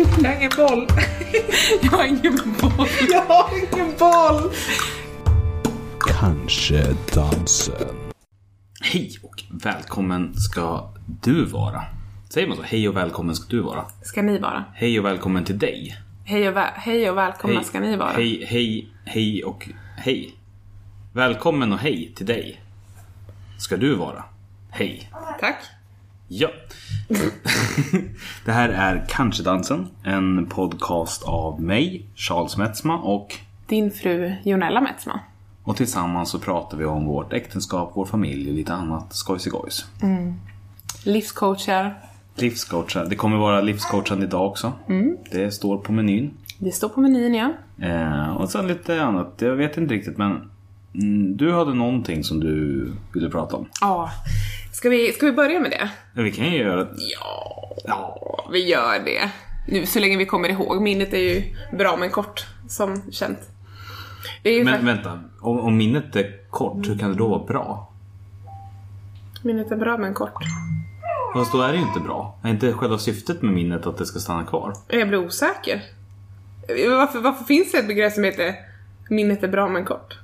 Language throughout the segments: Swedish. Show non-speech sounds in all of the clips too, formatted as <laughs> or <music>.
Jag har ingen boll. <laughs> Jag har ingen boll. Jag har ingen boll. Kanske dansen. Hej och välkommen ska du vara. Säger man så? Hej och välkommen ska du vara. Ska ni vara? Hej och välkommen till dig. Hej och, vä- hej och välkomna ska ni vara. Hej, hej, hej och hej. Välkommen och hej till dig. Ska du vara. Hej. Tack. Ja. <laughs> det här är Kanske dansen. En podcast av mig, Charles Metzma och Din fru Jonella Metzma. och tillsammans så pratar vi om vårt äktenskap, vår familj och lite annat skojsigojs. Livscoachar. Livscoachar. Det kommer vara livscoachande idag också. Det står på menyn. Det står på menyn ja. Eh, och sen lite annat. Jag vet inte riktigt men mm, du hade någonting som du ville prata om. Ja. Ska vi, ska vi börja med det? Ja, vi kan ju göra det. Ja. Ja, vi gör det. Nu så länge vi kommer ihåg. Minnet är ju bra men kort, som känt. Men fakt- vänta, om, om minnet är kort, hur kan det då vara bra? Minnet är bra men kort. Fast då är det ju inte bra. Är inte själva syftet med minnet att det ska stanna kvar? Jag blir osäker. Varför, varför finns det ett begrepp som heter minnet är bra men kort?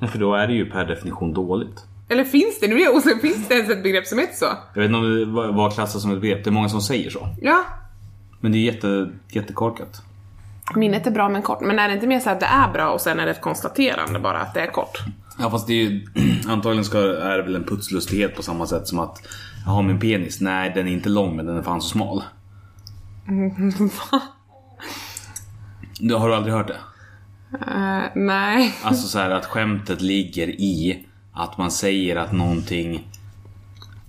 Ja, för då är det ju per definition dåligt. Eller finns det? Nu är jag osäker. Finns det ens ett begrepp som heter så? Jag vet inte om det var klassas som ett begrepp. Det är många som säger så. Ja. Men det är jätte, jättekorkat. Minnet är bra men kort. Men är det inte mer så att det är bra och sen är det ett konstaterande bara att det är kort? Ja fast det är ju, <clears throat> antagligen ska, är det väl en putslustighet på samma sätt som att jag har min penis. Nej den är inte lång men den är fan så smal. <laughs> Du, har du aldrig hört det? Eh, nej. Alltså så här att skämtet ligger i att man säger att någonting,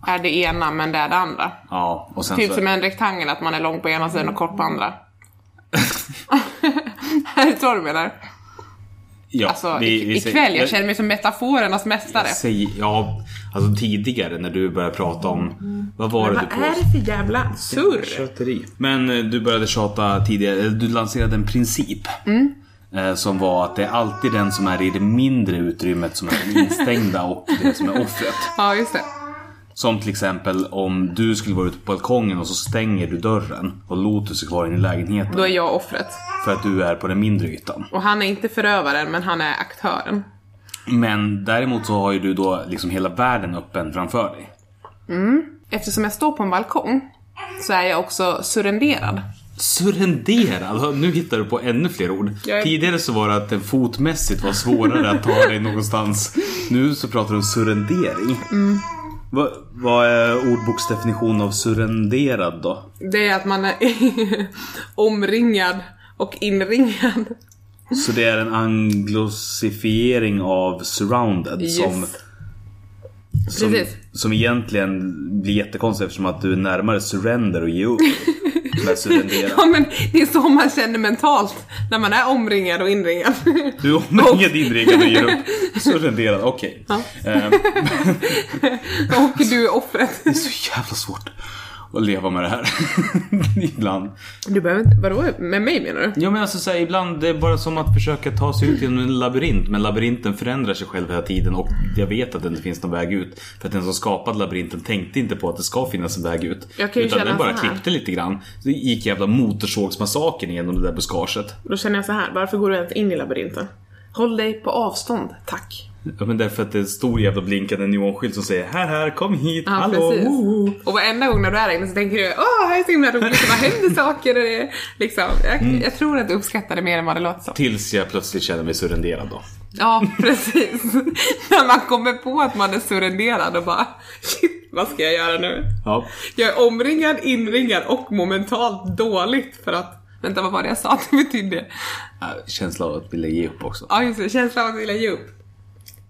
Är det ena men det är det andra. ja och sen Typ så... som en rektangel, att man är lång på ena sidan och kort på andra. är det så du menar? Ja, Alltså vi- vi i, säger- ikväll, jag känner mig som metaforernas mästare. Säg, ja, alltså tidigare när du började prata om... Vad var det Vad du är påstod? det för jävla surr? Men eh, du började tjata tidigare, du lanserade en princip. eh, Som var att det är alltid den som är i det mindre utrymmet som är den instängda och det som är offret. <laughs> Ja, just det. Som till exempel om du skulle vara ute på balkongen och så stänger du dörren och Lotus är kvar inne i lägenheten. Då är jag offret. För att du är på den mindre ytan. Och han är inte förövaren, men han är aktören. Men däremot så har ju du då liksom hela världen öppen framför dig. Eftersom jag står på en balkong så är jag också surrenderad. Surrenderad? Nu hittar du på ännu fler ord. Jag Tidigare så var det att det fotmässigt var svårare att ta dig någonstans. Nu så pratar du om surrendering. Vad, vad är ordboksdefinition av surrenderad då? Det är att man är <laughs> omringad och inringad. Så det är en anglosifiering av surrounded Yes. som, som, Precis. som egentligen blir jättekonstigt eftersom att du är närmare surrender och ge upp. <laughs> Med surrendera. Ja men det är så man känner mentalt när man är omringad och inringad. Du är omringad, inringad och ger upp. Surrenderad, okej. Ehm, <laughs> och du är offret. Det är så jävla svårt att leva med det här. <laughs> ibland. Du behöver inte, vadå med mig menar du? Ja men alltså så här, ibland det är bara som att försöka ta sig ut genom en labyrint. Men labyrinten förändrar sig själv hela tiden och jag vet att det inte finns någon väg ut. För att den som skapade labyrinten tänkte inte på att det ska finnas en väg ut. Jag kan ju utan känna den bara så här. klippte lite grann. Så gick jävla motorsågsmassakern igenom det där buskaget. Då känner jag så här, varför går du ens in i labyrinten? Håll dig på avstånd, tack. Ja men därför att det är en stor jävla blinkande neonskylt som säger här här kom hit, Ja, hallå, precis. woho." Och varenda gång när du är där inne så tänker du åh, här är så himla roligt, vad händer saker? Och det, liksom, jag, Mm. jag tror att du uppskattar det mer än vad det låter som. Tills jag plötsligt känner mig surrenderad då. Ja, <laughs> precis. när man kommer på att man är surrenderad och bara shit, vad ska jag göra nu? Ja. Jag är omringad, inringad och momentalt dåligt för att Vänta, vad var det jag sa att det betydde? Känsla av att vilja ge upp också. Ja, just det. Känslan av att vilja ge upp.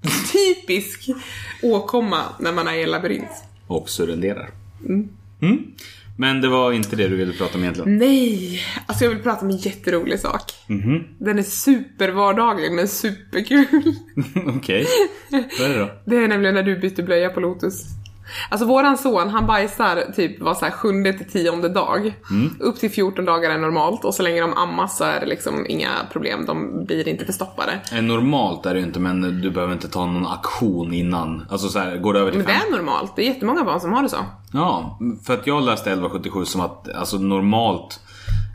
<laughs> Typisk åkomma när man är i en labyrint. Och surrenderar. Mm. Men det var inte det du ville prata om egentligen. Nej! Alltså jag vill prata om en jätterolig sak. Mhm. Den är supervardaglig men superkul. <laughs> Okej. Vad är det då? <laughs> Det är nämligen när du byter blöja på Lotus. Alltså våran son han bajsar typ var så här sjunde till tionde dag. Upp till 14 dagar är normalt och så länge de ammas så är det liksom inga problem. De blir inte förstoppade. Eh, Normalt är det inte men du behöver inte ta någon aktion innan. Alltså så här, går det över till Men det fem? är normalt. Det är jättemånga barn som har det så. Ja, för att jag läste 1177 som att alltså normalt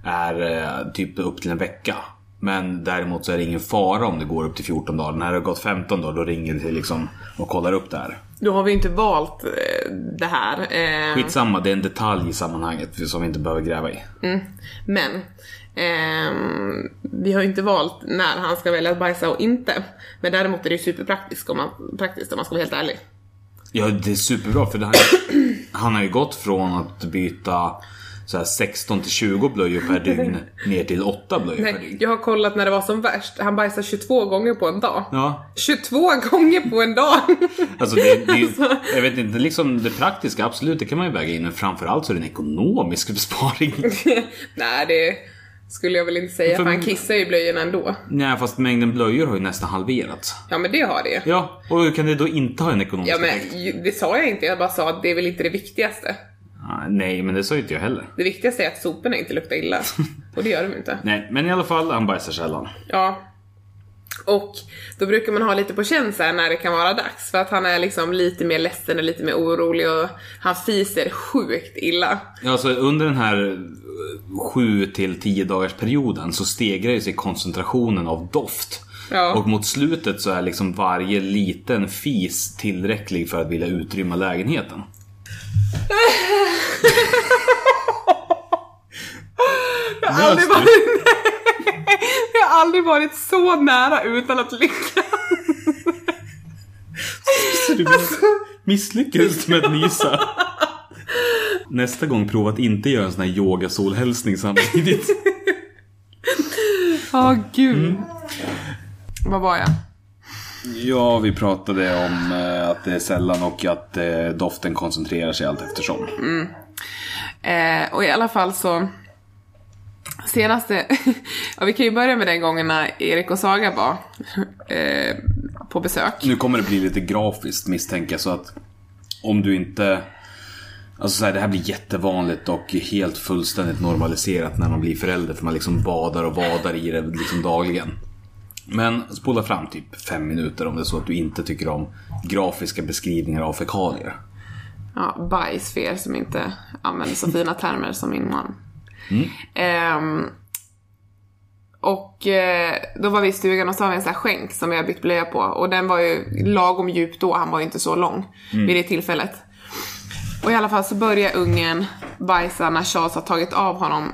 är eh, typ upp till en vecka. Men däremot så är det ingen fara om det går upp till 14 dagar. När det har gått 15 dagar då ringer det till liksom och kollar upp det här. Då har vi inte valt eh, det här. Eh, Skitsamma, det är en detalj i sammanhanget som vi inte behöver gräva i. Men ehm, vi har inte valt när han ska välja att bajsa och inte. Men däremot är det ju superpraktiskt om man, praktiskt om man ska vara helt ärlig. Ja, det är superbra för det han, <clears throat> han har ju gått från att byta så här 16 till 20 blöjor per <laughs> dygn ner till 8 blöjor per Nej, dygn. jag har kollat när det var som värst. Han bajsade 22 gånger på en dag. Ja, 22 gånger på en dag! <laughs> alltså det, det ju, jag vet inte, liksom det praktiska absolut, det kan man ju väga in. Men framförallt så är det en ekonomisk besparing. <laughs> Nej, det skulle jag väl inte säga, för För- han kissar ju i blöjorna ändå. Nej, fast mängden blöjor har ju nästan halverats. Ja, men det har det. Ja, och hur kan det då inte ha en ekonomisk Ja, men effekt? det sa jag inte. Jag bara sa att det är väl inte det viktigaste. Ah, Nej, men det sa ju inte jag heller. Det viktigaste är att soporna inte luktar illa. <laughs> Och det gör de inte. Nej, men i alla fall, han bajsar sällan. Ja. Och då brukar man ha lite på känn så här när det kan vara dags. För att han är liksom lite mer ledsen och lite mer orolig och han fiser sjukt illa. Ja, alltså under den här 7 till 10 dagars perioden så stegrar ju sig koncentrationen av doft. Ja. Och mot slutet så är liksom varje liten fis tillräcklig för att vilja utrymma lägenheten. Jag har aldrig varit, <laughs> jag har aldrig varit så nära utan att lyckas. Så du misslyckades med att nysa. Nästa gång prova att inte göra en sån här yoga-solhälsning samtidigt. Ja, gud. Vad var jag? Ja, vi pratade om eh, att det är sällan och att eh, doften koncentrerar sig allt eftersom. Eh, och i alla fall så Senaste, <laughs> ja vi kan ju börja med den gången när Erik och Saga var <laughs> eh, på besök. Nu kommer det bli lite grafiskt misstänker jag så att om du inte Alltså så här, det här blir jättevanligt och helt fullständigt normaliserat när man blir förälder för man liksom badar och vadar i det liksom dagligen. Men spola fram typ fem minuter om det är så att du inte tycker om grafiska beskrivningar av fekalier. Ja, bajs för er som inte använder så fina termer som min man. Ehm, och eh, då var vi i stugan och så har vi en sån här skänk som vi har bytt blöja på. Och den var ju lagom djup då, han var ju inte så lång vid det tillfället. Och i alla fall så börjar ungen bajsa när Charles har tagit av honom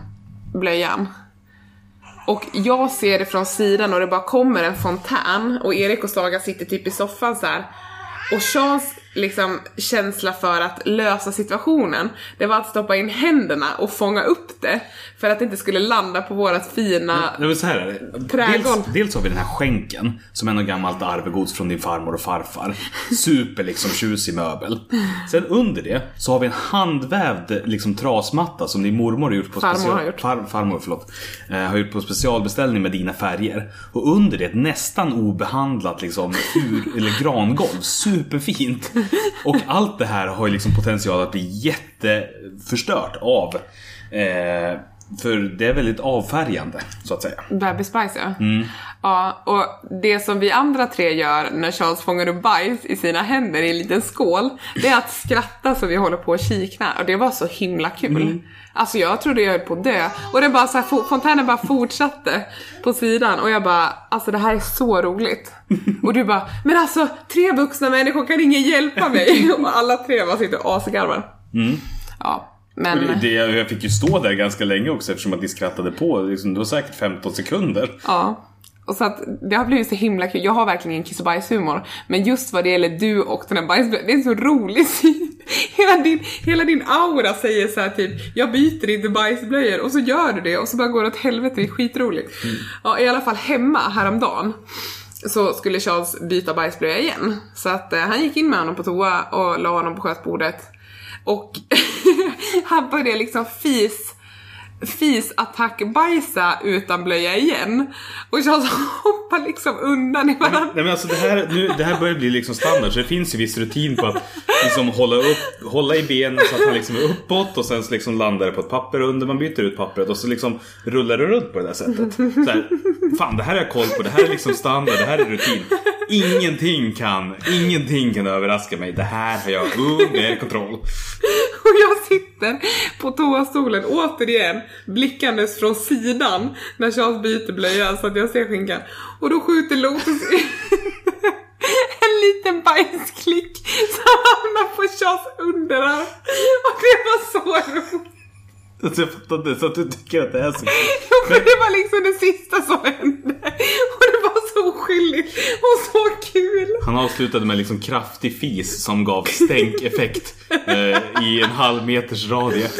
blöjan. Och jag ser det från sidan och det bara kommer en fontän och Erik och Saga sitter typ i soffan så här. Och Charles liksom känsla för att lösa situationen, det var att stoppa in händerna och fånga upp det. För att det inte skulle landa på vårat fina... Var så här, är det. Trädgård. dels, dels har vi den här skänken som är något gammalt arvegods från din farmor och farfar. Super liksom tjusig möbel. Sen under det så har vi en handvävd liksom trasmatta som din mormor har gjort på Farmor special... har gjort. Far, farmor, förlåt. Eh, har gjort på specialbeställning med dina färger. Och under det ett nästan obehandlat liksom ur, eller grangolv. Superfint. <laughs> Och allt det här har ju liksom potential att bli jätteförstört av eh, för det är väldigt avfärgande, så att säga. Bebisbajs ja. Ja, och det som vi andra tre gör när Charles fångar upp bajs i sina händer i en liten skål, det är att skratta så vi håller på att kikna. Och det var så himla kul. Alltså jag trodde jag höll på att dö. Och den bara så här, fo- fontänen bara fortsatte på sidan och jag bara, alltså det här är så roligt. Och du bara, men alltså tre vuxna människor kan ingen hjälpa mig. <laughs> Och alla tre bara sitter och asgarvar. Ja, men... Det, det, jag fick ju stå där ganska länge också eftersom att ni skrattade på. Liksom, det var säkert 15 sekunder. Ja. Och så att det har blivit så himla kul. Jag har verkligen kiss och bajshumor. Men just vad det gäller du och den här bajsblöjan, det är en så rolig syn. <laughs> Hela din, hela din aura säger så här typ, jag byter inte bajsblöjor och så gör du det och så bara går det åt helvete, det är skitroligt. Ja, i alla fall hemma häromdagen så skulle Charles byta bajsblöja igen. Så att eh, han gick in med honom på toa och la honom på skötbordet. Och <laughs> han började liksom fis fisattack-bajsa utan blöja igen. Och Charles <laughs> hoppar liksom undan i varandra. Nej men alltså det här, nu, det här börjar bli liksom standard så det finns ju viss rutin på att liksom hålla, upp, hålla i benen så att han liksom är uppåt och sen liksom landar det på ett papper under. Man byter ut pappret och så liksom rullar det runt på det där sättet. Så här, fan det här har jag koll på, det här är liksom standard, det här är rutin. Ingenting kan, ingenting kan överraska mig. Det här har jag under kontroll. <laughs> Och jag sitter sitter på toastolen återigen blickandes från sidan när Charles byter blöja så att jag ser skinkan. Och då skjuter Lotus <laughs> en liten bajsklick som hamnar på Charles underarm. Och det var så roligt. Alltså, jag fattar inte så att du tycker att det är så <laughs> Jo, för det var liksom det sista som hände. Och det var så oskyldigt och så kul. Han avslutade med liksom kraftig fis som gav stänkeffekt <laughs> eh, i en halv meters radie.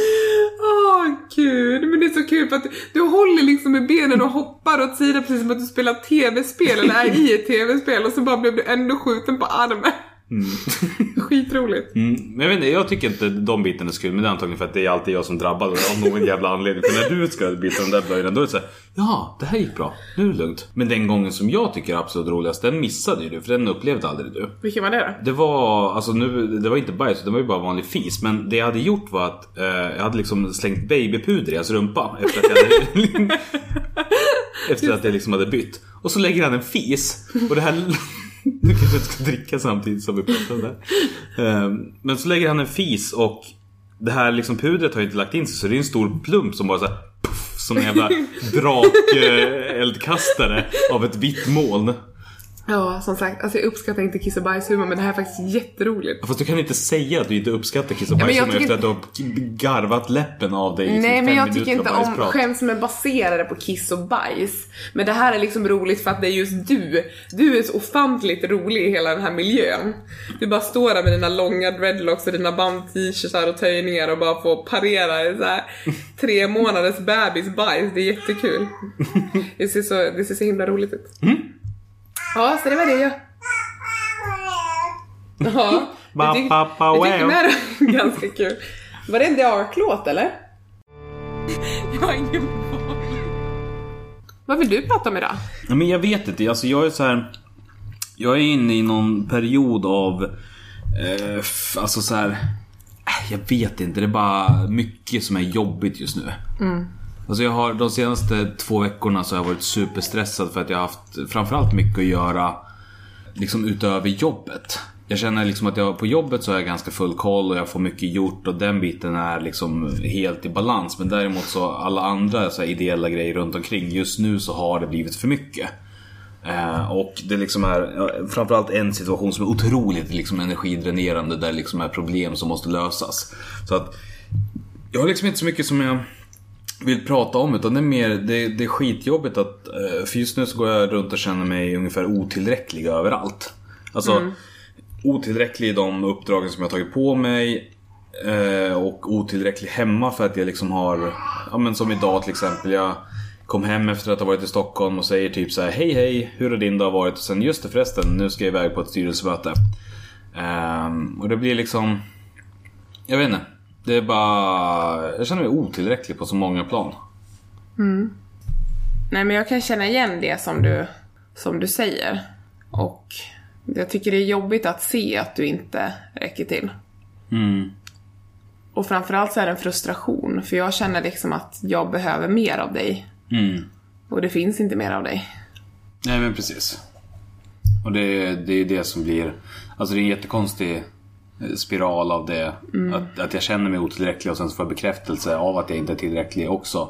Åh gud, men det är så kul för att du håller liksom med benen och hoppar åt sidan precis som att du spelar tv-spel eller är i ett tv-spel och så bara blev du ändå skjuten på armen. <laughs> Skitroligt. Mm, men jag vet inte, jag tycker inte de bitarna är så kul men det är antagligen för att det är alltid jag som drabbad av någon jävla anledning. För när du ska byta de där blöjorna då är det såhär, ja det här gick bra, nu är det lugnt. Men den gången som jag tycker är absolut roligast, den missade ju du för den upplevde aldrig du. Vilken var det då? Det var, alltså nu, det var inte bajs, det var ju bara vanlig fis. Men det jag hade gjort var att eh, jag hade liksom slängt babypuder i hans rumpa efter att jag hade, <laughs> efter att jag liksom hade bytt. Och så lägger han en fis. Och det här... Nu kanske inte ska dricka samtidigt som vi pratar om det här. Eh, Men så lägger han en fis och det här liksom pudret har ju inte lagt in sig så det är en stor plump som bara så här, puff, Som en jävla <laughs> drakeldkastare av ett vitt moln. Ja, som sagt, alltså jag uppskattar inte kiss och bajshumor men det här är faktiskt jätteroligt. Fast du kan inte säga att du inte uppskattar kiss och Ja, bajshumor efter tycker- att du har garvat läppen av dig i Nej liksom men jag tycker inte om skämt som är baserade på kiss och bajs. Men det här är liksom roligt för att det är just du. Du är så ofantligt rolig i hela den här miljön. Du bara står där med dina långa dreadlocks och dina band-t-shirtar och töjningar och bara får parera så här tre månaders bebis bajs. Det är jättekul. <laughs> Det ser så, det ser så himla roligt ut. Ja, så det var det jag... Ja, jag, tyck, jag tyckte med det var ganska kul. Var det en The Ark-låt eller? Jag har ingen. Vad vill du prata om idag? Nej, Men jag vet inte, alltså jag är så här. Jag är inne i någon period av... Eh, f- alltså så här. äh, Jag vet inte, det är bara mycket som är jobbigt just nu. Alltså jag har de senaste två veckorna så har jag varit superstressad för att jag har haft framförallt mycket att göra liksom utöver jobbet. Jag känner liksom att jag på jobbet så har jag ganska full koll och jag får mycket gjort och den biten är liksom helt i balans. Men däremot så alla andra så här ideella grejer runt omkring just nu så har det blivit för mycket. Eh, och det liksom är framförallt en situation som är otroligt liksom energidränerande där det liksom är problem som måste lösas. Så att jag har liksom inte så mycket som jag vill prata om utan det är mer, det, det är skitjobbigt att, eh, för just nu så går jag runt och känner mig ungefär otillräcklig överallt. Alltså otillräcklig i de uppdragen som jag tagit på mig eh, och otillräcklig hemma för att jag liksom har, ja men som idag till exempel, jag kom hem efter att ha varit i Stockholm och säger typ så här: Hej hej, hur har din dag varit? Och sen just det förresten, nu ska jag iväg på ett styrelsemöte. Ehm, och det blir liksom, jag vet inte. Det är bara, jag känner mig otillräcklig på så många plan. Nej men jag kan känna igen det som du, som du säger. Och jag tycker det är jobbigt att se att du inte räcker till. Mm. Och framförallt så är det en frustration, för jag känner liksom att jag behöver mer av dig. Mm. Och det finns inte mer av dig. Nej men precis. Och det, det är det som blir, alltså det är en jättekonstig spiral av det. Att, att jag känner mig otillräcklig och sen så får jag bekräftelse av att jag inte är tillräcklig också.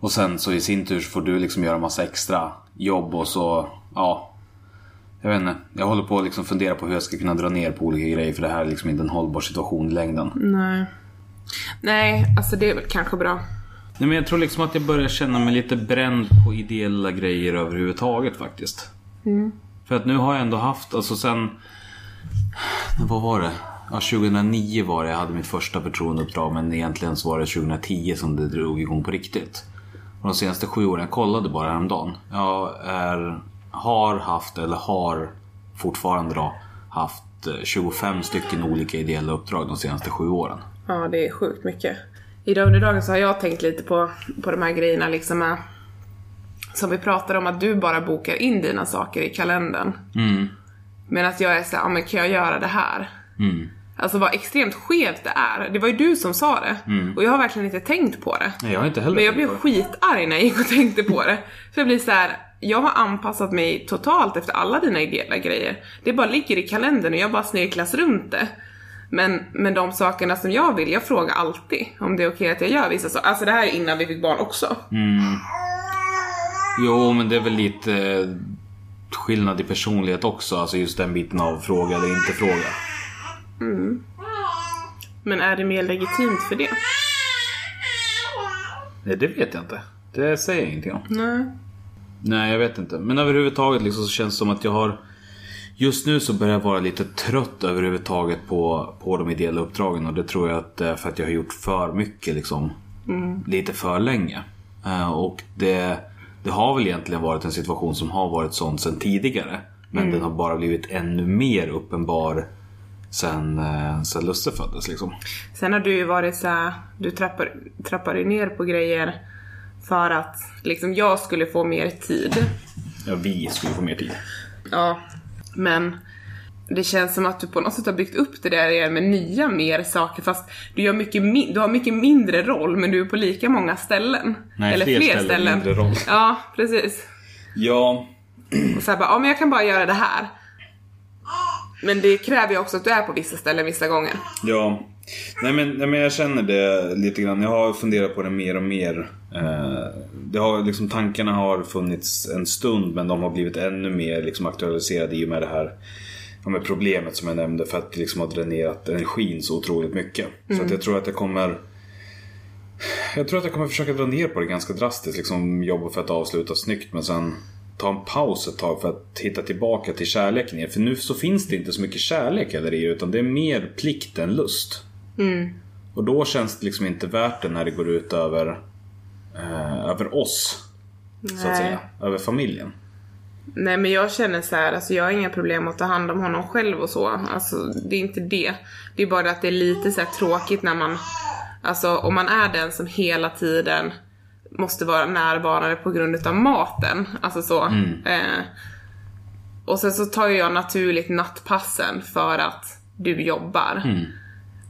Och sen så i sin tur så får du liksom göra massa extra jobb och så, ja. Jag vet inte. Jag håller på att liksom fundera på hur jag ska kunna dra ner på olika grejer för det här är liksom inte en hållbar situation i längden. Nej. Nej, alltså det är väl kanske bra. Nej, men jag tror liksom att jag börjar känna mig lite bränd på ideella grejer överhuvudtaget faktiskt. För att nu har jag ändå haft, alltså sen... Vad var det? Ja, 2009 var det jag hade mitt första förtroendeuppdrag men egentligen så var det 2010 som det drog igång på riktigt. Och de senaste sju åren, jag kollade bara häromdagen. Jag är, har haft, eller har fortfarande då, haft eh, 25 stycken olika ideella uppdrag de senaste sju åren. Ja, det är sjukt mycket. Idag under dagen så har jag tänkt lite på, på de här grejerna liksom med, som vi pratade om att du bara bokar in dina saker i kalendern. Mm. Men att jag är såhär, ja men kan jag göra det här? Mm. Alltså vad extremt skevt det är. Det var ju du som sa det. Och jag har verkligen inte tänkt på det. Nej, jag har inte heller Men jag blev skitarg när jag gick och tänkte på det. För jag blir så här. jag har anpassat mig totalt efter alla dina ideella grejer. Det bara ligger i kalendern och jag bara snirklas runt det. Men, men de sakerna som jag vill, jag frågar alltid om det är okej att jag gör vissa saker. Alltså det här är innan vi fick barn också. Jo, men det är väl lite eh, skillnad i personlighet också. Alltså just den biten av fråga eller inte fråga. Men är det mer legitimt för det? Nej, det vet jag inte. Det säger jag ingenting om. Nej. Nej, jag vet inte. Men överhuvudtaget liksom så känns det som att jag har... Just nu så börjar jag vara lite trött överhuvudtaget på, på de ideella uppdragen. Och det tror jag att det är för att jag har gjort för mycket liksom. Lite för länge. Eh, och det, det har väl egentligen varit en situation som har varit sån sedan tidigare. Men den har bara blivit ännu mer uppenbar sen, eh, sen Lusse föddes liksom. Sen har du ju varit så här, du trappar, trappar ju ner på grejer för att liksom jag skulle få mer tid. Ja, vi skulle få mer tid. Ja, men det känns som att du på något sätt har byggt upp det där igen med nya mer saker fast du, gör mycket du har mycket mindre roll men du är på lika många ställen. Nej, Eller fler fler, ställen, ställen. mindre roll. <laughs> Ja, precis. Ja, Och så här bara, ja men jag kan bara göra det här. Men det kräver ju också att du är på vissa ställen vissa gånger. Ja. Nej men, nej men jag känner det lite grann. Jag har funderat på det mer och mer. Eh, det har, liksom, tankarna har funnits en stund men de har blivit ännu mer liksom, aktualiserade i och med det här ja, med problemet som jag nämnde för att det liksom har dränerat energin så otroligt mycket. Så att jag tror att jag kommer jag tror att jag kommer försöka dra ner på det ganska drastiskt. Liksom jobba för att avsluta snyggt men sen ta en paus ett tag för att hitta tillbaka till kärleken igen. För nu så finns det inte så mycket kärlek heller i utan det är mer plikt än lust. Och då känns det liksom inte värt det när det går ut över, eh, över oss. Så att Nej. säga. Över familjen. Nej men jag känner så här, alltså jag har inga problem att ta hand om honom själv och så. Alltså det är inte det. Det är bara att det är lite så tråkigt när man, alltså om man är den som hela tiden måste vara närvarande på grund utav maten. Alltså så. Eh, och sen så tar jag naturligt nattpassen för att du jobbar.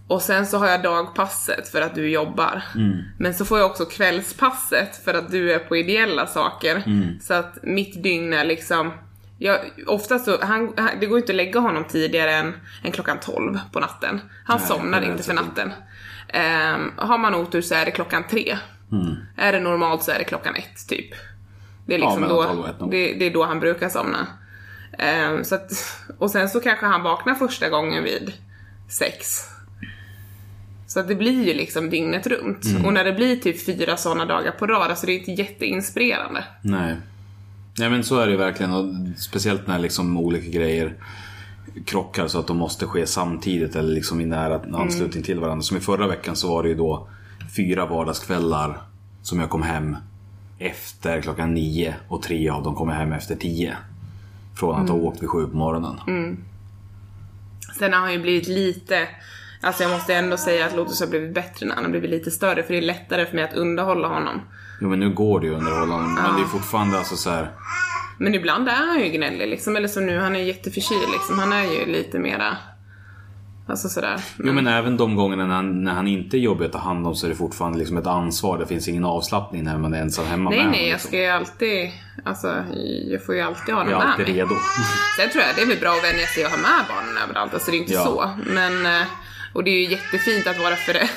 Och sen så har jag dagpasset för att du jobbar. Men så får jag också kvällspasset för att du är på ideella saker. Så att mitt dygn är liksom jag, ofta så, han, han, det går inte att lägga honom tidigare än, än klockan 12 på natten. Han Nej, somnar inte för natten. Ehm, har man otur så är det klockan 3. Är det normalt så är det klockan 1 typ. Det är liksom mellan då, 12 och ett någon. det, det är då han brukar somna. Ehm, så att, och sen så kanske han vaknar första gången vid 6. Så det blir ju liksom dygnet runt. Mm. Och när det blir typ fyra sådana dagar på rad, alltså det är inte jätteinspirerande. Nej. Nej men så är det ju verkligen. Och speciellt när liksom olika grejer krockar så att de måste ske samtidigt eller liksom i nära anslutning till varandra. Som i förra veckan så var det ju då fyra vardagskvällar som jag kom hem efter klockan nio och tre av dem kom jag hem efter tio. Från att ha åkt vid sju på morgonen. Sen har han ju blivit lite, alltså jag måste ändå säga att Lotus har blivit bättre när han har blivit lite större för det är lättare för mig att underhålla honom. Jo men nu går det ju under honom. Men det är fortfarande alltså så här. Men ibland är han ju gnällig liksom, eller som nu, han är jätteförkyld liksom. Han är ju lite mera, alltså sådär. Jo men även de gångerna när han, när han inte är jobbig att ta hand om så är det fortfarande liksom ett ansvar. Det finns ingen avslappning när man är ensam hemma Nej med nej, honom, jag liksom. ska ju alltid, alltså jag får ju alltid ha dem Jag är med alltid mig. redo. Sen tror jag det är väl bra att vänja sig att ha med barnen överallt, alltså det är inte Ja. så. Men, eh, och det är ju jättefint att vara förä-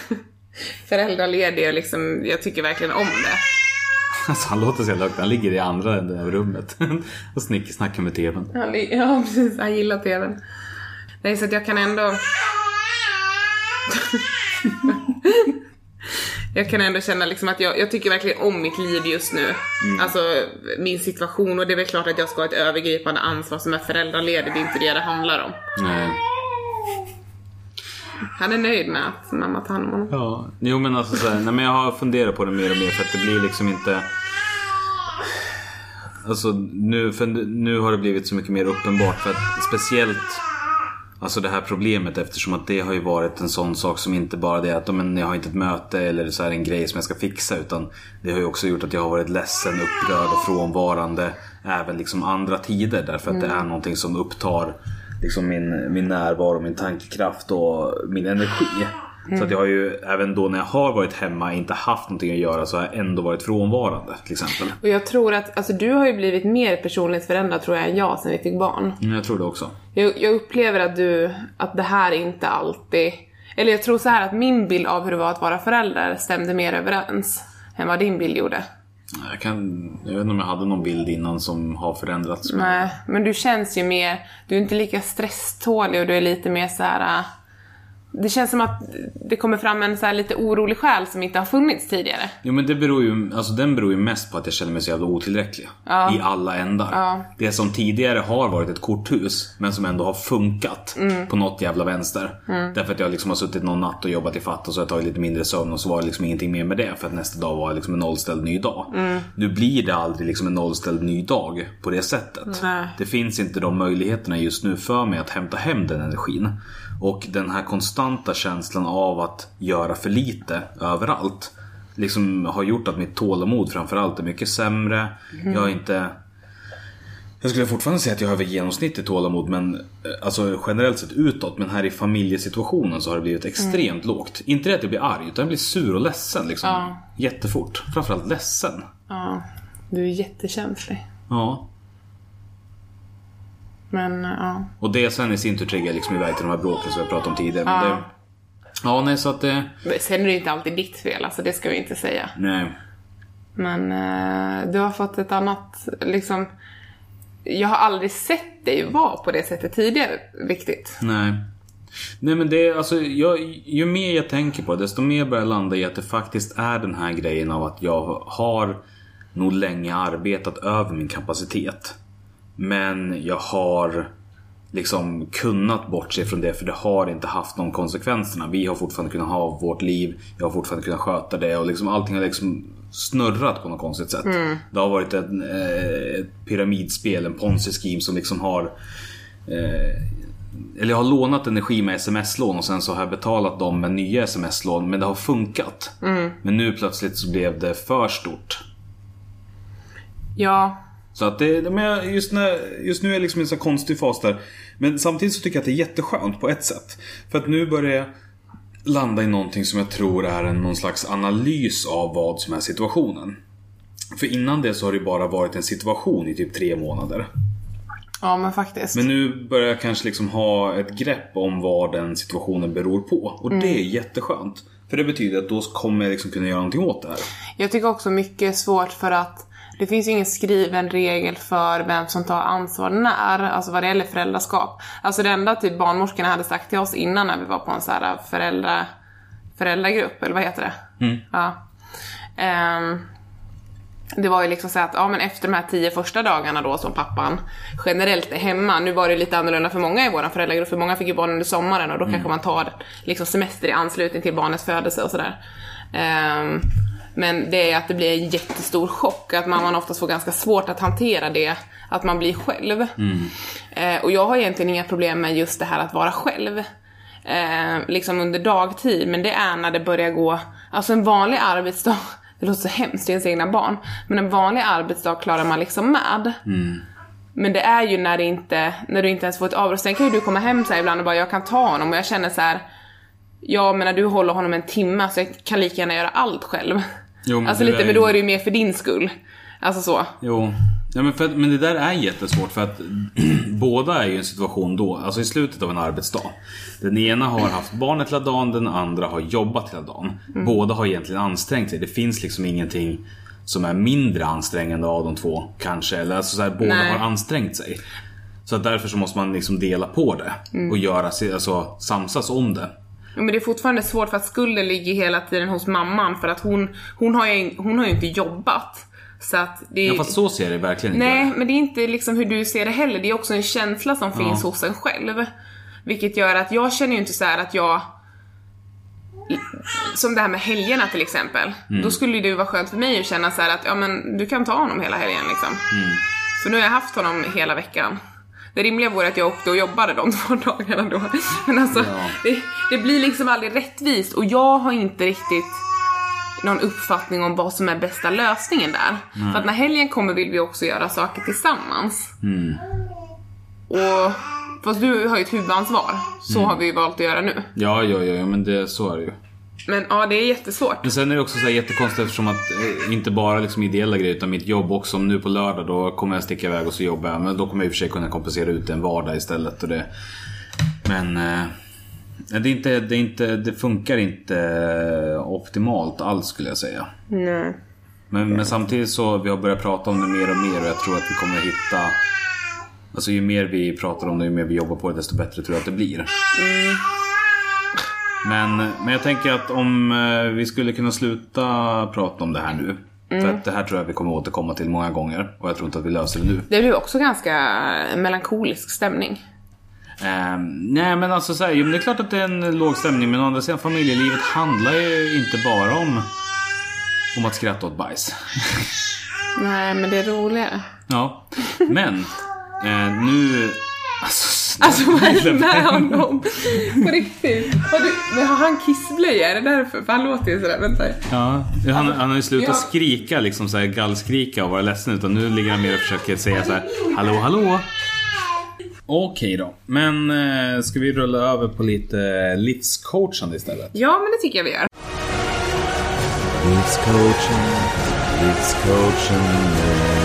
föräldraledig och liksom, jag tycker verkligen om det. Alltså, han låter så jävla högt. Han ligger i andra änden av rummet <laughs> och snick, snackar med TVn. Han, ja precis, han gillar TVn. Nej så att jag kan ändå... <laughs> jag kan ändå känna liksom att jag, jag tycker verkligen om mitt liv just nu. Alltså min situation och det är väl klart att jag ska ha ett övergripande ansvar som är föräldraledig, det är inte det det handlar om. Nej. Han är nöjd med att mamma tar hand om honom. Ja, jo men alltså så här, nej, men jag har funderat på det mer och mer för att det blir liksom inte... Alltså nu, för nu har det blivit så mycket mer uppenbart för att speciellt Alltså det här problemet eftersom att det har ju varit en sån sak som inte bara det att men, jag har inte ett möte eller så här en grej som jag ska fixa utan Det har ju också gjort att jag har varit ledsen, upprörd och frånvarande Även liksom andra tider därför att det är någonting som upptar liksom min, min närvaro, min tankekraft och min energi. Så att jag har ju även då när jag har varit hemma inte haft någonting att göra så har jag ändå varit frånvarande till exempel. Och jag tror att, alltså du har ju blivit mer personligt förändrad tror jag än jag sen vi fick barn. Mm, jag tror det också. Jag, jag upplever att du, att det här inte alltid, eller jag tror så här att min bild av hur det var att vara förälder stämde mer överens än vad din bild gjorde. Jag, kan, jag vet inte om jag hade någon bild innan som har förändrats. Nej, men du känns ju mer, du är inte lika stresstålig och du är lite mer så här. Äh, det känns som att det kommer fram en så lite orolig själ som inte har funnits tidigare. Jo men det beror ju, alltså den beror ju mest på att jag känner mig så jävla otillräcklig. Ja. I alla ändar. Ja. Det som tidigare har varit ett korthus, men som ändå har funkat Mm. på något jävla vänster. Därför att jag liksom har suttit någon natt och jobbat i fatt och så har jag tagit lite mindre sömn och så var det liksom ingenting mer med det. För att nästa dag var liksom en nollställd ny dag. Mm. Nu blir det aldrig liksom en nollställd ny dag på det sättet. Nej. Det finns inte de möjligheterna just nu för mig att hämta hem den energin. Och den här konstanta känslan av att göra för lite överallt. Liksom har gjort att mitt tålamod framförallt är mycket sämre. Jag har inte... Jag skulle fortfarande säga att jag har över genomsnittet tålamod men eh, alltså generellt sett utåt. Men här i familjesituationen så har det blivit extremt lågt. Inte det att jag blir arg utan jag blir sur och ledsen liksom. Ja. Jättefort. Framförallt ledsen. Ja, du är jättekänslig. Ja. Men ja. Och det sen i sin tur triggar liksom iväg till de här bråken som jag pratade om tidigare. Men Ja. det, ja, nej så att det... Men Sen är det ju inte alltid ditt fel, alltså det ska vi inte säga. Nej. Men eh, du har fått ett annat, liksom... Jag har aldrig sett dig vara på det sättet tidigare, riktigt. Nej. Nej men det är alltså, jag, ju mer jag tänker på det, desto mer börjar jag landa i att det faktiskt är den här grejen av att jag har nog länge arbetat över min kapacitet. Men jag har liksom kunnat bortse från det för det har inte haft de konsekvenserna. Vi har fortfarande kunnat ha vårt liv, jag har fortfarande kunnat sköta det och liksom allting har liksom snurrat på något konstigt sätt. Det har varit ett, eh, ett pyramidspel, en ponzi scheme som liksom har eh, eller jag har lånat energi med sms-lån och sen så har jag betalat dem med nya sms-lån men det har funkat. Men nu plötsligt så blev det för stort. Ja, Så att det, men just, när, just nu är jag liksom en så konstig fas där. Men samtidigt så tycker jag att det är jätteskönt på ett sätt. För att nu börjar jag landa i någonting som jag tror är en, någon slags analys av vad som är situationen. För innan det så har det bara varit en situation i typ tre månader. ja men faktiskt. Men nu börjar jag kanske liksom ha ett grepp om vad den situationen beror på. Och det är jätteskönt. För det betyder att då kommer jag liksom kunna göra någonting åt det här. Jag tycker också mycket svårt för att det finns ju ingen skriven regel för vem som tar ansvar när, alltså vad det gäller föräldraskap. Alltså det enda typ barnmorskorna hade sagt till oss innan när vi var på en så här föräldra, föräldragrupp, eller vad heter det? Ja. Ehm, det var ju liksom så att, ja men efter de här tio första dagarna då som pappan generellt är hemma, nu var det lite annorlunda för många i vår föräldragrupp, för många fick ju barn under sommaren och då kanske man tar liksom semester i anslutning till barnets födelse och sådär. Ehm, men det är att det blir en jättestor chock, att mamman oftast får ganska svårt att hantera det, att man blir själv. Eh, och jag har egentligen inga problem med just det här att vara själv. Eh, liksom under dagtid, men det är när det börjar gå, alltså en vanlig arbetsdag, <laughs> det låter så hemskt, det är ens egna barn, men en vanlig arbetsdag klarar man liksom med. Men det är ju när det inte, när du inte ens får ett avbrott. Sen kan ju du komma hem så ibland och bara jag kan ta honom och jag känner så här. Ja men när du håller honom en timme så jag kan lika gärna göra allt själv. Jo, men alltså lite, är men då är det ju mer för din skull. Alltså så. Jo. Ja, men, för, men det där är jättesvårt för att <clears throat> båda är ju i en situation då, alltså i slutet av en arbetsdag. Den ena har haft barnet hela dagen, den andra har jobbat hela dagen. Båda har egentligen ansträngt sig. Det finns liksom ingenting som är mindre ansträngande av de två kanske. Eller alltså så här, båda Nej. har ansträngt sig. Så att därför så måste man liksom dela på det och göra, alltså samsas om det. Ja, men det är fortfarande svårt för att skulden ligger hela tiden hos mamman för att hon, hon, har, ju, hon har ju inte jobbat. Så att det är Ja, fast så ser jag det verkligen inte. Nej, men det är inte liksom hur du ser det heller. Det är också en känsla som finns hos en själv. Vilket gör att jag känner ju inte så här att jag... Som det här med helgerna till exempel. Då skulle ju det vara skönt för mig att känna så att ja men du kan ta honom hela helgen liksom. För nu har jag haft honom hela veckan. Det rimliga vore att jag åkte och jobbade de <laughs> två dagarna då. Men alltså, Ja. det, det blir liksom aldrig rättvist och jag har inte riktigt någon uppfattning om vad som är bästa lösningen där. För att när helgen kommer vill vi också göra saker tillsammans. Och Fast du har ju ett huvudansvar. Så Mm. har vi valt att göra nu. Ja, ja, ja, ja, men det, så är det ju. Men ja, det är jättesvårt. Men sen är det också så här jättekonstigt eftersom att eh, inte bara liksom ideella grejer utan mitt jobb också. Om nu på lördag då kommer jag sticka iväg och så jobbar jag. Men då kommer jag i och för sig kunna kompensera ut en vardag istället. Och det, men eh, det, är inte, det, är inte, det funkar inte eh, optimalt alls skulle jag säga. Nej. Men, men samtidigt så vi har börjat prata om det mer och mer och jag tror att vi kommer hitta Alltså ju mer vi pratar om det, ju mer vi jobbar på det, desto bättre tror jag att det blir. Men, men jag tänker att om eh, vi skulle kunna sluta prata om det här nu. För att det här tror jag vi kommer återkomma till många gånger och jag tror inte att vi löser det nu. Det blev också ganska melankolisk stämning. Ehm, nej men alltså så här, jo, det är klart att det är en låg stämning men å andra sidan familjelivet handlar ju inte bara om, om att skratta åt bajs. Nej, men det är roligare. Ja, men eh, nu... Alltså, Alltså vad är det med honom? På riktigt. Har, du, men har han kissblöja? Är det därför? För han låter ju sådär. Vänta. Ja, han, han har ju slutat Ja. skrika liksom så här gallskrika och vara ledsen utan nu ligger han mer och försöker säga så här Hallå hallå! Okej då, men eh, ska vi rulla över på lite livscoachande istället? Ja, men det tycker jag vi gör. Livscoachen med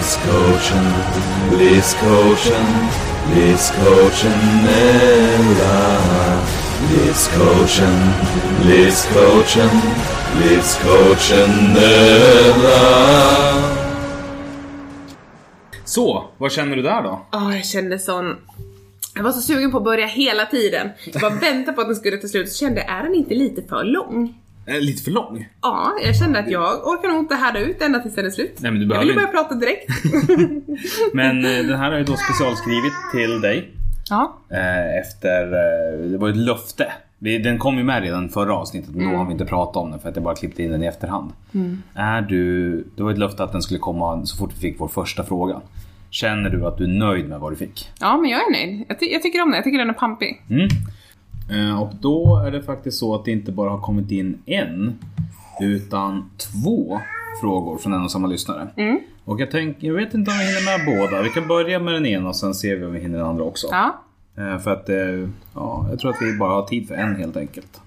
Livscoachen, livscoachen, livscoachen Ella Livscoachen, livscoachen, livscoachen Ella Så, vad känner du där då? Åh, jag kände sån... Jag var så sugen på att börja hela tiden. Jag bara <laughs> väntade på att den skulle ta slut, så kände jag, är den inte lite för lång? Eh, lite för lång? Ja, jag kände att jag orkar nog inte härda ut ända tills den är slut. Nej, men du jag behöver ville börja prata direkt. <laughs> Men eh, den här har jag då specialskrivit till dig. ja. Eh, efter, det var ett löfte. Den kom ju med redan förra avsnittet men då har vi inte pratat om den för att jag bara klippte in den i efterhand. Är du, det var ett löfte att den skulle komma så fort vi fick vår första fråga. Känner du att du är nöjd med vad du fick? ja, men jag är nöjd. Jag, ty- jag tycker om den, jag tycker den är pampig. Eh, och då är det faktiskt så att det inte bara har kommit in en utan två frågor från en och samma lyssnare. Och jag tänker, jag vet inte om vi hinner med båda. Vi kan börja med den ena och sen ser vi om vi hinner den andra också. Ja. Eh, För att eh, ja, jag tror att vi bara har tid för en helt enkelt.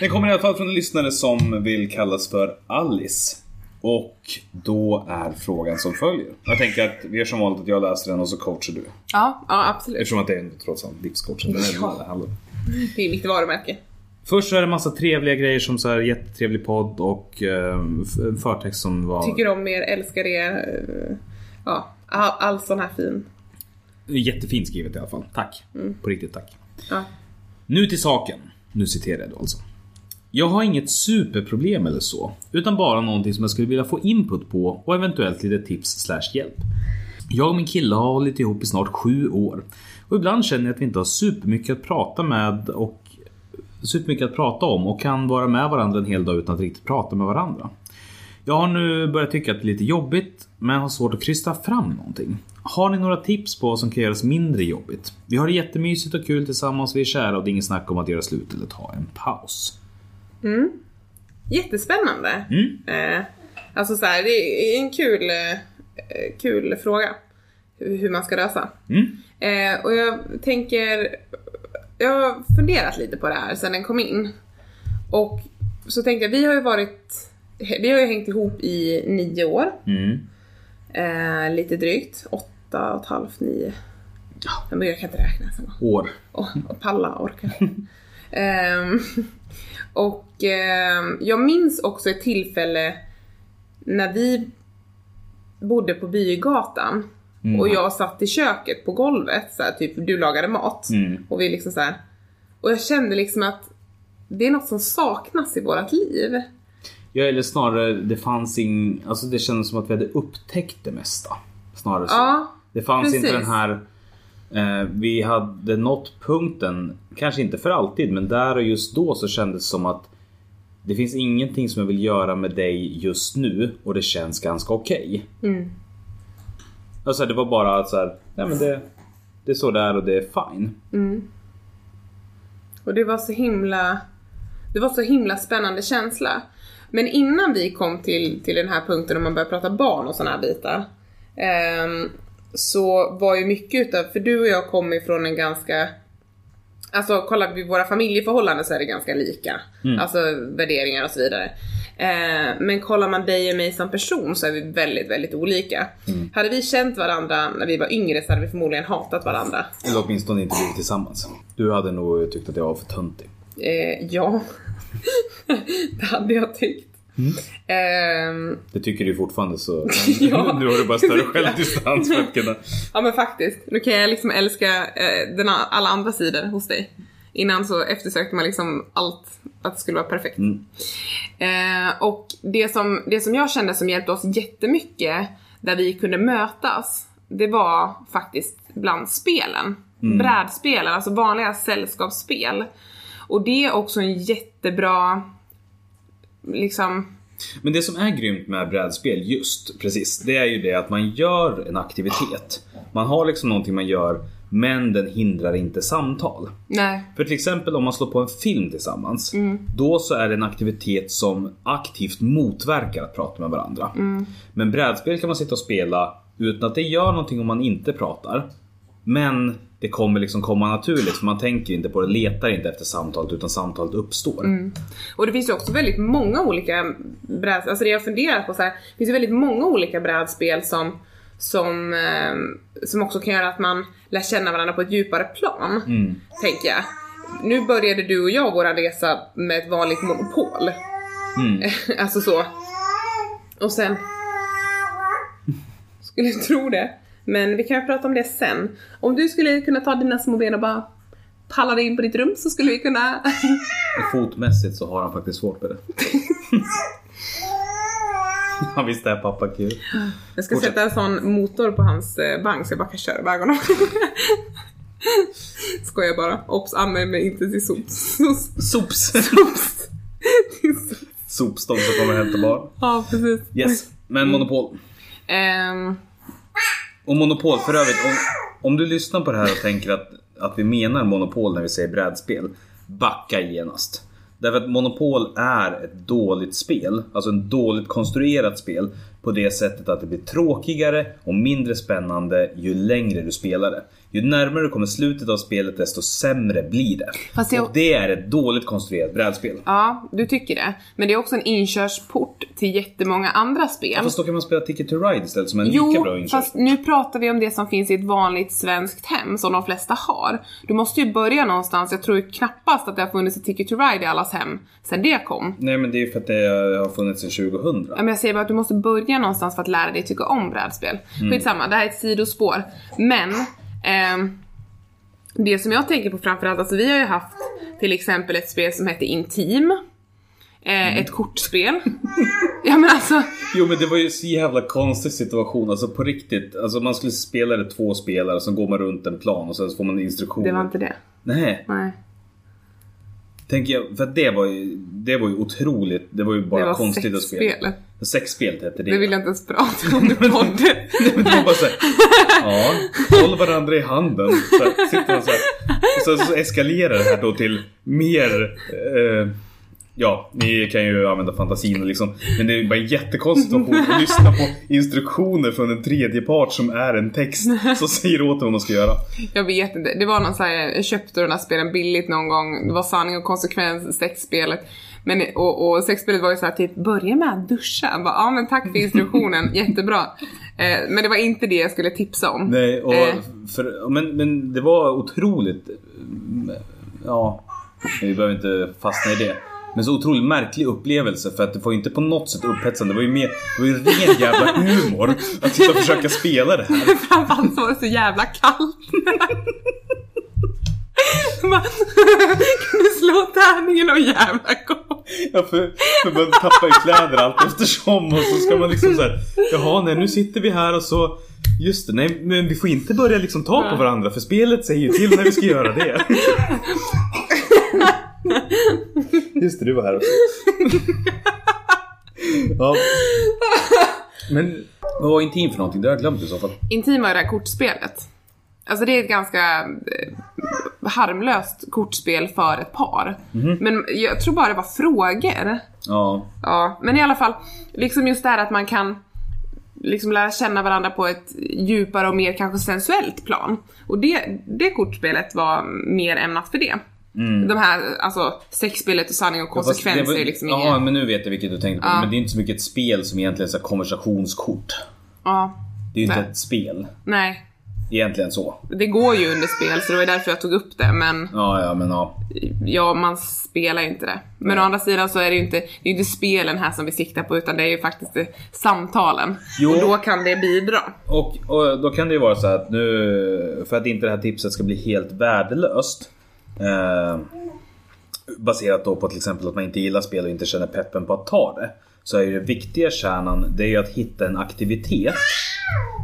Den kommer i alla fall från en lyssnare som vill kallas för Alice. Och då är frågan som följer. Jag tänker att vi gör som vanligt att jag läser den och så coachar du. Ja, ja absolut. Eftersom att det är trots allt livscoach. Den är Ja. Det är mitt varumärke. Först så är det massa trevliga grejer som så här jättetrevlig podd och eh, förtext som var Tycker om er, älskar er. eh, Ja, all, all sån här fin. jättefint skrivet i alla fall. Tack. På riktigt tack. Ja. Nu till saken. Nu citerar jag då alltså. Jag har inget superproblem eller så, utan bara någonting som jag skulle vilja få input på och eventuellt lite tips slash hjälp. Jag och min kille har hållit ihop i snart sju år och ibland känner jag att vi inte har supermycket att prata med och supermycket att prata om och kan vara med varandra en hel dag utan att riktigt prata med varandra. Jag har nu börjat tycka att det är lite jobbigt, men har svårt att krysta fram någonting. Har ni några tips på vad som kan göras mindre jobbigt? Vi har det jättemysigt och kul tillsammans, vi är kära och det är inget snack om att göra slut eller ta en paus. Jättespännande. Mm. Eh, alltså så här, det är en kul, eh, kul fråga. Hur, hur man ska lösa. Mm. Eh, och jag tänker, jag har funderat lite på det här sedan den kom in. Och så tänkte jag, vi har ju varit, vi har ju hängt ihop i nio år. Mm. Eh, lite drygt. Åtta och ett halvt, nio. Ja. Men jag kan inte räkna. Så. År. Och, och palla orka. <laughs> Ehm, och ehm, jag minns också ett tillfälle när vi bodde på Bygatan och jag satt i köket på golvet, så här, typ du lagade mat. Mm. Och vi liksom så här, Och jag kände liksom att det är något som saknas i vårt liv. Ja, eller snarare, det fanns ing... Alltså det kändes som att vi hade upptäckt det mesta. Snarare så. Ja, Det fanns inte precis. den här... Eh, vi hade nått punkten, kanske inte för alltid, men där och just då så kändes det som att det finns ingenting som jag vill göra med dig just nu och det känns ganska okej. Mm. Alltså det var bara så här, nej men det, det är så där och det är fine. Och det var så himla Det var så himla spännande känsla. Men innan vi kom till, till den här punkten om man börjar prata barn och såna här bitar. ehm, så var ju mycket utav, för du och jag kommer ifrån en ganska Alltså kollar vi våra familjeförhållanden så är det ganska lika. Alltså värderingar och så vidare. Eh, men kollar man dig och mig som person så är vi väldigt, väldigt olika. Hade vi känt varandra när vi var yngre så hade vi förmodligen hatat varandra. Eller åtminstone inte blivit tillsammans. Du hade nog tyckt att jag var för töntig. Eh, ja, <laughs> det hade jag tyckt. Ehm, Det tycker du fortfarande så <laughs> Ja. nu har du bara större <laughs> självdistans för att kunna... Ja men faktiskt. Nu kan jag liksom älska eh, den, alla andra sidor hos dig. Innan så eftersökte man liksom allt, att det skulle vara perfekt. Eh, och det som, det som jag kände som hjälpte oss jättemycket, där vi kunde mötas, det var faktiskt bland spelen. Brädspelen, alltså vanliga sällskapsspel. Och det är också en jättebra, liksom, Men det som är grymt med brädspel just precis, det är ju det att man gör en aktivitet. Man har liksom någonting man gör, men den hindrar inte samtal. nej. För till exempel om man slår på en film tillsammans. Då så är det en aktivitet som aktivt motverkar att prata med varandra. Men brädspel kan man sitta och spela utan att det gör någonting om man inte pratar. Men det kommer liksom komma naturligt för man tänker inte på det, letar inte efter samtalet utan samtalet uppstår. Och det finns ju också väldigt många olika brädspel, alltså det jag funderat på så här, det finns ju väldigt många olika brädspel som, som, eh, som också kan göra att man lär känna varandra på ett djupare plan. Tänker jag. Nu började du och jag våra resa med ett vanligt monopol. <laughs> alltså så. Och sen... Skulle tro det. Men vi kan ju prata om det sen. Om du skulle kunna ta dina små ben och bara palla dig in på ditt rum så skulle vi kunna <laughs> Fotmässigt så har han faktiskt svårt med det. <laughs> <laughs> Ja visst är pappa kul. Jag ska Fortsätt. sätta en sån motor på hans eh, bank så jag bara kan köra iväg honom. <laughs> Skojar bara. Obs, anmäl mig inte till sops. <laughs> Sops! sops. Sops. Sopstånd som kommer hem till barn. ja, precis. Yes. Men Monopol. Ehm, Och Monopol för övrigt. Om, om du lyssnar på det här och tänker att, att vi menar Monopol när vi säger brädspel. Backa genast. Därför att Monopol är ett dåligt spel. Alltså ett dåligt konstruerat spel. På det sättet att det blir tråkigare och mindre spännande ju längre du spelar det. Ju närmare du kommer slutet av spelet desto sämre blir det. Jag- Och det är ett dåligt konstruerat brädspel. ja, du tycker det. Men det är också en inkörsport till jättemånga andra spel. Fast då kan man spela Ticket to Ride istället som en lika Jo, bra inkörsport. fast nu pratar vi om det som finns i ett vanligt svenskt hem som de flesta har. Du måste ju börja någonstans. Jag tror knappast att det har funnits ett Ticket to Ride i allas hem sen det kom. Nej men det är ju för att det har funnits sedan 2000. Ja, men jag säger bara att du måste börja någonstans för att lära dig tycka om brädspel. Skitsamma, det här är ett sidospår. Men, ehm, det som jag tänker på framförallt, alltså vi har ju haft till exempel ett spel som heter Intim. Eh, Ett kortspel. <laughs> ja men alltså, Jo men det var ju så jävla konstig situation, alltså på riktigt. Alltså man skulle spela det två spelare, så går man runt en plan och sen så får man instruktioner. det var inte det. Nej, Nej. Tänker jag, för det var ju, det var ju otroligt, det var ju bara Det var konstigt att spela. sexspel. Sexspelet hette det. Det vill jag inte ens prata om <laughs> i podden. <laughs> Nej, men det var bara såhär, ja, håll varandra i handen. Så sitter man så här. Och sen så eskalerar det här då till mer, eh, ja, ni kan ju använda fantasin liksom. Men det är bara en jättekonstig situation att lyssna på instruktioner från en tredje part som är en text som säger åt vad man ska göra. Jag vet inte, det var någon så här, jag köpte de där spelen billigt någon gång. Det var sanning och konsekvens, sexspelet. Men, och, och sexspelet var ju så här typ, börja med att duscha. Jag bara, ja men tack för instruktionen, <laughs> jättebra. Eh, men det var inte det jag skulle tipsa om. Nej, och Eh. för, men, men det var otroligt, eh, ja, vi behöver inte fastna i det. Men så otroligt märklig upplevelse för att det var ju inte på något sätt upphetsande. Det var ju mer, det var ju ren jävla humor att sitta och försöka spela det här. <laughs> Framförallt så var det så jävla kallt. Bara, kan du slå tärningen och jävla gå? Ja, för, för man tappar ju kläder allt eftersom och så ska man liksom såhär Jaha, nej nu sitter vi här och så Just det, nej men vi får inte börja liksom ta på varandra för spelet säger ju till när vi ska göra det. <laughs> <laughs> Just det, du var här också. <laughs> Ja. Men vad var intim för någonting? Det har jag glömt i så fall. Intim var det här kortspelet. Alltså det är ett ganska eh, harmlöst kortspel för ett par. Men jag tror bara det var frågor. Ja. Ja, men i alla fall, liksom just det här att man kan liksom lära känna varandra på ett djupare och mer kanske sensuellt plan. Och det, det kortspelet var mer ämnat för det. De här, alltså sexspelet och sanning och Mm. Fast det konsekvens var- är liksom Ja, inget... men nu vet jag vilket du tänkte på. Ja. Men det är inte så mycket ett spel som egentligen är konversationskort. Ja, Det är ju inte Nej. ett spel. nej. Egentligen så. Det går ju under spel så det var därför jag tog upp det men Ja, ja, men ja. ja, man spelar ju inte det. Men å andra sidan så är det ju inte, det är inte spelen här som vi siktar på utan det är ju faktiskt samtalen. Jo. Och då kan det bidra. Och, och då kan det ju vara så att nu, för att inte det här tipset ska bli helt värdelöst. Eh, baserat då på till exempel att man inte gillar spel och inte känner peppen på att ta det. Så är ju det viktiga kärnan, det är ju att hitta en aktivitet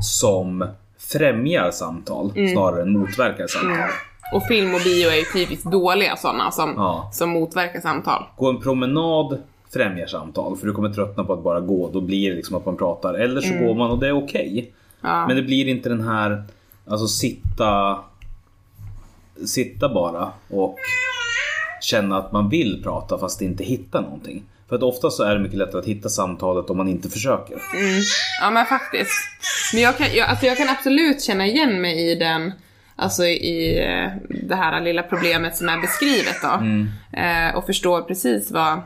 som främjar samtal snarare än motverkar samtal. Och film och bio är ju typiskt dåliga sådana som, Ja. som motverkar samtal. Gå en promenad främjar samtal för du kommer tröttna på att bara gå. Då blir det liksom att man pratar. Eller så går man och det är okej. Ja. Men det blir inte den här, alltså sitta Sitta bara och känna att man vill prata fast inte hitta någonting. För att ofta så är det mycket lättare att hitta samtalet om man inte försöker. Ja men faktiskt. Men jag kan, jag, alltså jag kan absolut känna igen mig i den, alltså i eh, det här lilla problemet som är beskrivet då. Eh, och förstår precis vad,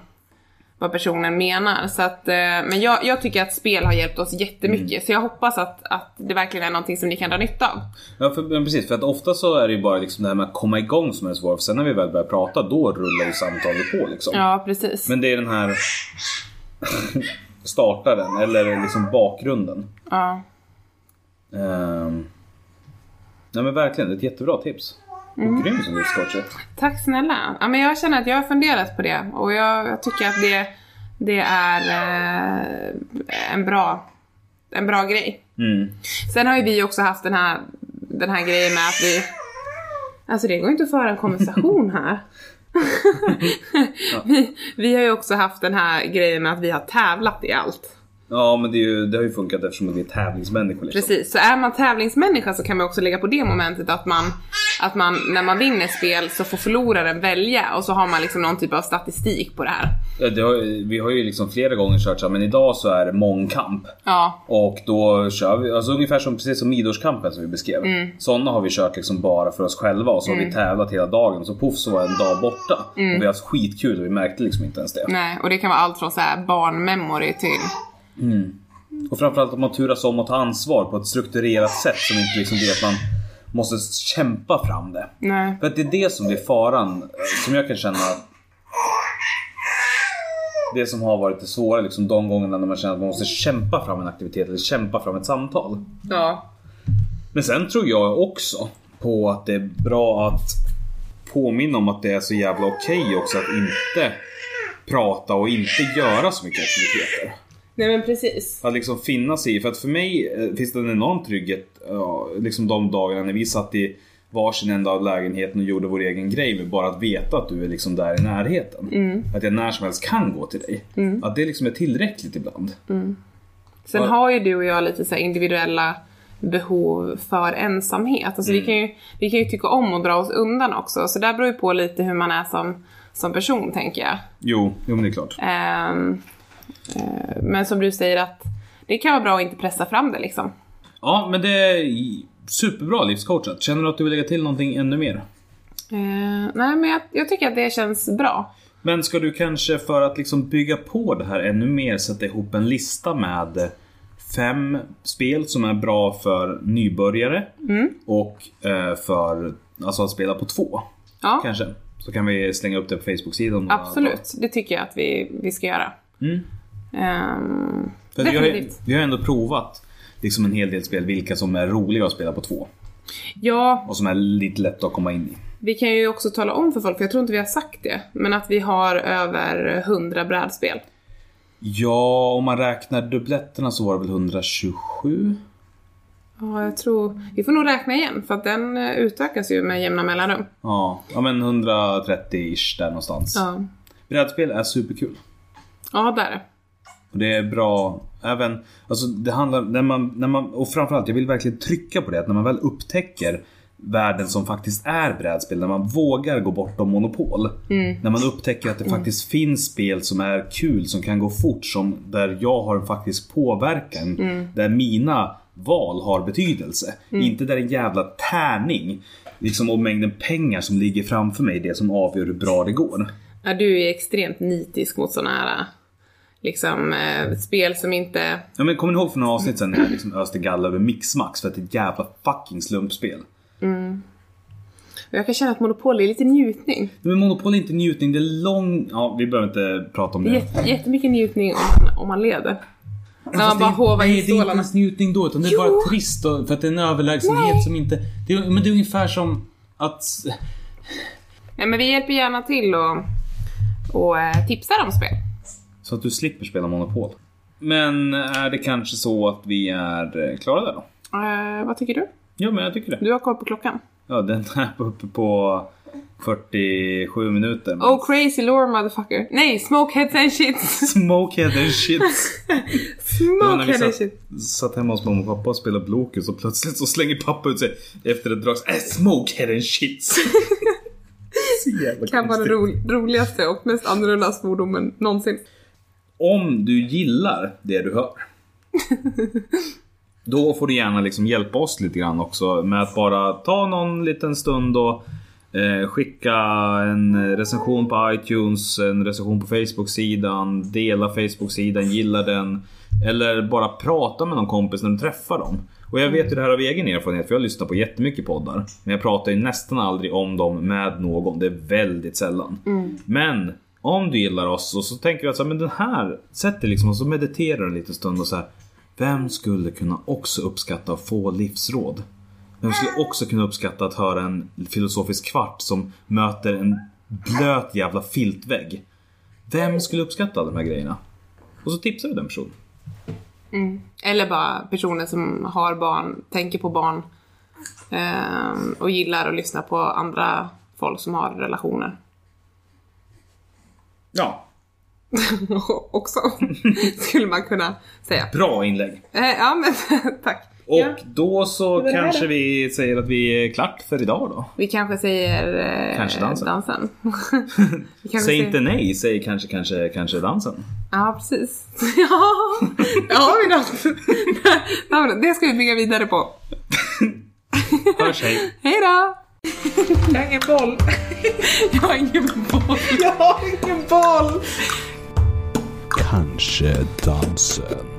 vad personen menar. Så att, eh, men jag, jag tycker att spel har hjälpt oss jättemycket. Så jag hoppas att, att det verkligen är någonting som ni kan dra nytta av. Ja för, men precis, för att ofta så är det ju bara liksom det här med att komma igång som är svårt. För sen när vi väl börjar prata då rullar ju samtalet på liksom. Ja, precis. Men det är den här startaren eller liksom bakgrunden. Ja. Um, nej men verkligen, det är ett jättebra tips. Är grym som livscoach. Tack snälla. Ja, men jag känner att jag har funderat på det och jag, jag tycker att det, det är eh, en, bra, en bra grej. Mm. Sen har ju vi också haft den här, den här grejen med att vi... Alltså det går ju inte att föra en konversation här. <laughs> <laughs> vi, vi har ju också haft den här grejen med att vi har tävlat i allt. Ja men det, ju, det har ju funkat eftersom vi är tävlingsmänniskor liksom. Precis, så är man tävlingsmänniska så kan man också lägga på det momentet att man, att man när man vinner spel så får förloraren välja och så har man liksom någon typ av statistik på det här. Ja, Det har, vi har ju liksom flera gånger kört så här, men idag så är det mångkamp. Ja, Och då kör vi, alltså ungefär som, precis som Midårskampen som vi beskrev. Mm. Sådana har vi kört liksom bara för oss själva och så har vi tävlat hela dagen. Så poff så var en dag borta. Mm. Och vi har haft skitkul och vi märkte liksom inte ens det. nej, och det kan vara allt från så här barnmemory till... Och framförallt att man turas om att ta ansvar på ett strukturerat sätt som inte liksom blir att man måste kämpa fram det. Nej. För att det är det som är faran, eh, som jag kan känna. Det som har varit det svåra, liksom de gångerna när man känner att man måste kämpa fram en aktivitet eller kämpa fram ett samtal. Ja. Men sen tror jag också på att det är bra att påminna om att det är så jävla okej också att inte prata och inte göra så mycket aktiviteter. Nej men precis. Att liksom finna sig i, för att för mig eh, finns det en enorm trygghet, liksom de dagarna när vi satt i varsin ända av lägenheten och gjorde vår egen grej med bara att veta att du är liksom där i närheten. Att jag när som helst kan gå till dig. Att det liksom är tillräckligt ibland. Sen Ja. har ju du och jag lite så individuella behov för ensamhet. Alltså vi, kan ju, vi kan ju tycka om att dra oss undan också. Så där beror ju på lite hur man är som, som person tänker jag. Jo, jo men det är klart. Eh, men som du säger att det kan vara bra att inte pressa fram det liksom. Ja, men det är superbra livscoachat. Känner du att du vill lägga till någonting ännu mer? Eh, nej men jag, jag tycker att det känns bra. Men ska du kanske för att liksom bygga på det här ännu mer sätta ihop en lista med fem spel som är bra för nybörjare och eh, för alltså att spela på två. Ja, Kanske. Så kan vi slänga upp det på Facebook-sidan. absolut. Det tycker jag att vi, vi ska göra. Mm. För vi, har, vi har ändå provat liksom en hel del spel vilka som är roliga att spela på två. Ja, Och som är lite lätta att komma in i. Vi kan ju också tala om för folk, för jag tror inte vi har sagt det, men att vi har över 100 brädspel. Ja, om man räknar dubbletterna så var det väl 127? Ja, jag tror... Vi får nog räkna igen, för att den eh, utökas ju med jämna mellanrum. Ja, ja men 130-ish där någonstans. Ja, Brädspel är superkul. ja där är det. Och det är bra även, alltså det handlar, när man, när man, och framförallt jag vill verkligen trycka på det att när man väl upptäcker världen som faktiskt är brädspel. När man vågar gå bortom monopol. När man upptäcker att det faktiskt finns spel som är kul, som kan gå fort, som, där jag har en faktisk påverkan. Där mina val har betydelse. Inte där en jävla tärning liksom, och mängden pengar som ligger framför mig det som avgör hur bra det går. Ja, du är extremt nitisk mot sådana här liksom, eh, spel som inte... Ja, men kommer ni ihåg för några avsnitt sen när jag liksom öste galla över Mixmax för att det är ett jävla fucking slumpspel? Och jag kan känna att Monopol är lite njutning. Men Monopol är inte njutning, det är lång... Ja, vi behöver inte prata om Det det. är jätte- jättemycket njutning om man, om man leder. När man bara det, hovar nej, in det är inte stålarna. ens njutning då, utan det är Jo. bara trist och, för att det är en överlägsenhet Nej. som inte... Det är, men det är ungefär som att... Nej, men vi hjälper gärna till och, och eh, tipsar om spel. Så att du slipper spela Monopol. Men är det kanske så att vi är eh, klara där då? Eh, vad tycker du? Ja, men jag tycker det. Du har koll på klockan. Ja, den är uppe på 47 minuter. men- Oh crazy lore motherfucker. Nej, smokeheads and shit. <laughs> Smokehead and shit. Det var när vi Smokehead and satt, shit. satt hemma hos mamma och pappa och spelade Blokus och plötsligt så slänger pappa ut sig efter ett drag. Äh, smokehead and shit. <laughs> Så jävla Kan vara den ro- roligaste och mest annorlunda svordomen någonsin. Om du gillar det du hör. <laughs> Då får du gärna liksom hjälpa oss lite grann också med att bara ta någon liten stund och eh, skicka en recension på iTunes, en recension på Facebook-sidan, dela Facebook-sidan, gilla den. Eller bara prata med någon kompis när du träffar dem. Och jag vet ju det här av egen erfarenhet för jag lyssnar på jättemycket poddar. Men jag pratar ju nästan aldrig om dem med någon. Det är väldigt sällan. Men om du gillar oss och så tänker du att så här, men den här, sätt dig liksom och så mediterar du en liten stund och så här. Vem skulle kunna också uppskatta att få livsråd? Vem skulle också kunna uppskatta att höra en filosofisk kvart som möter en blöt jävla filtvägg? Vem skulle uppskatta alla de här grejerna? Och så tipsar du den personen. Mm. Eller bara personer som har barn, tänker på barn. eh, och gillar att lyssna på andra folk som har relationer. Ja, <laughs> Också. Skulle man kunna säga. bra inlägg. Eh, ja men <laughs> tack. Och Ja, då så här kanske då? vi säger att vi är klart för idag då. vi kanske säger eh, Kanske dansen. dansen. <laughs> Säg säger- inte nej, säg kanske, kanske, kanske dansen. Ja, precis. ja. Där har vi något. Det ska vi bygga vidare på. Hörs, hej. Hej då! Jag har ingen boll. <laughs> Jag har ingen boll. Jag har ingen boll. Kanske dansen.